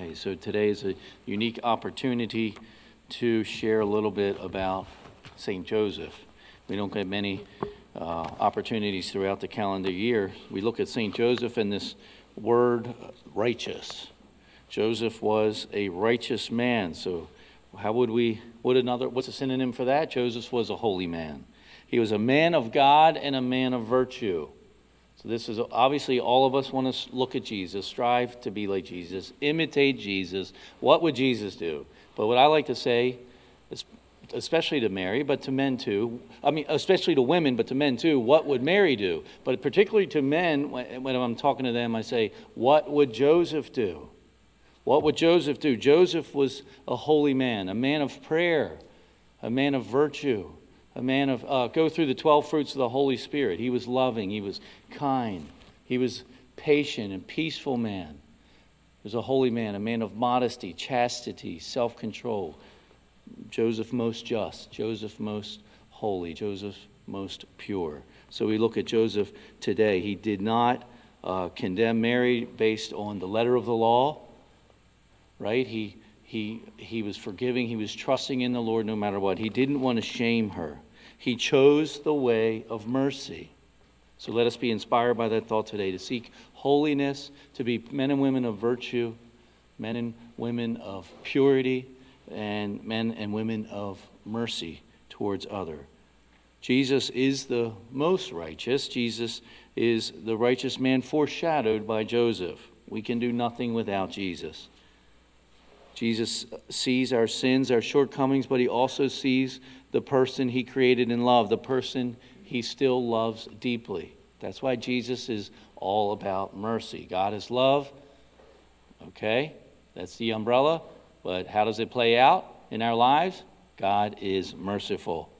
Okay, so today is a unique opportunity to share a little bit about St. Joseph. We don't get many uh, opportunities throughout the calendar year. We look at St. Joseph and this word righteous. Joseph was a righteous man. So, how would we, what another, what's a synonym for that? Joseph was a holy man. He was a man of God and a man of virtue. So, this is obviously all of us want to look at Jesus, strive to be like Jesus, imitate Jesus. What would Jesus do? But what I like to say, especially to Mary, but to men too, I mean, especially to women, but to men too, what would Mary do? But particularly to men, when I'm talking to them, I say, what would Joseph do? What would Joseph do? Joseph was a holy man, a man of prayer, a man of virtue a man of, uh, go through the 12 fruits of the Holy Spirit. He was loving, he was kind, he was patient and peaceful man. He was a holy man, a man of modesty, chastity, self control. Joseph most just, Joseph most holy, Joseph most pure. So we look at Joseph today. He did not uh, condemn Mary based on the letter of the law, right? He, he, he was forgiving, he was trusting in the Lord no matter what. He didn't want to shame her. He chose the way of mercy. So let us be inspired by that thought today to seek holiness, to be men and women of virtue, men and women of purity, and men and women of mercy towards other. Jesus is the most righteous. Jesus is the righteous man foreshadowed by Joseph. We can do nothing without Jesus. Jesus sees our sins, our shortcomings, but he also sees the person he created in love, the person he still loves deeply. That's why Jesus is all about mercy. God is love. Okay, that's the umbrella. But how does it play out in our lives? God is merciful.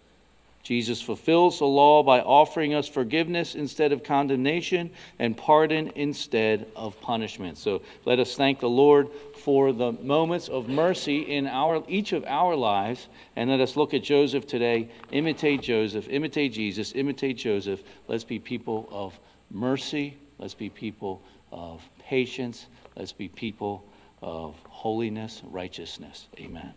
Jesus fulfills the law by offering us forgiveness instead of condemnation and pardon instead of punishment. So let us thank the Lord for the moments of mercy in our, each of our lives. And let us look at Joseph today. Imitate Joseph, imitate Jesus, imitate Joseph. Let's be people of mercy. Let's be people of patience. Let's be people of holiness, righteousness. Amen.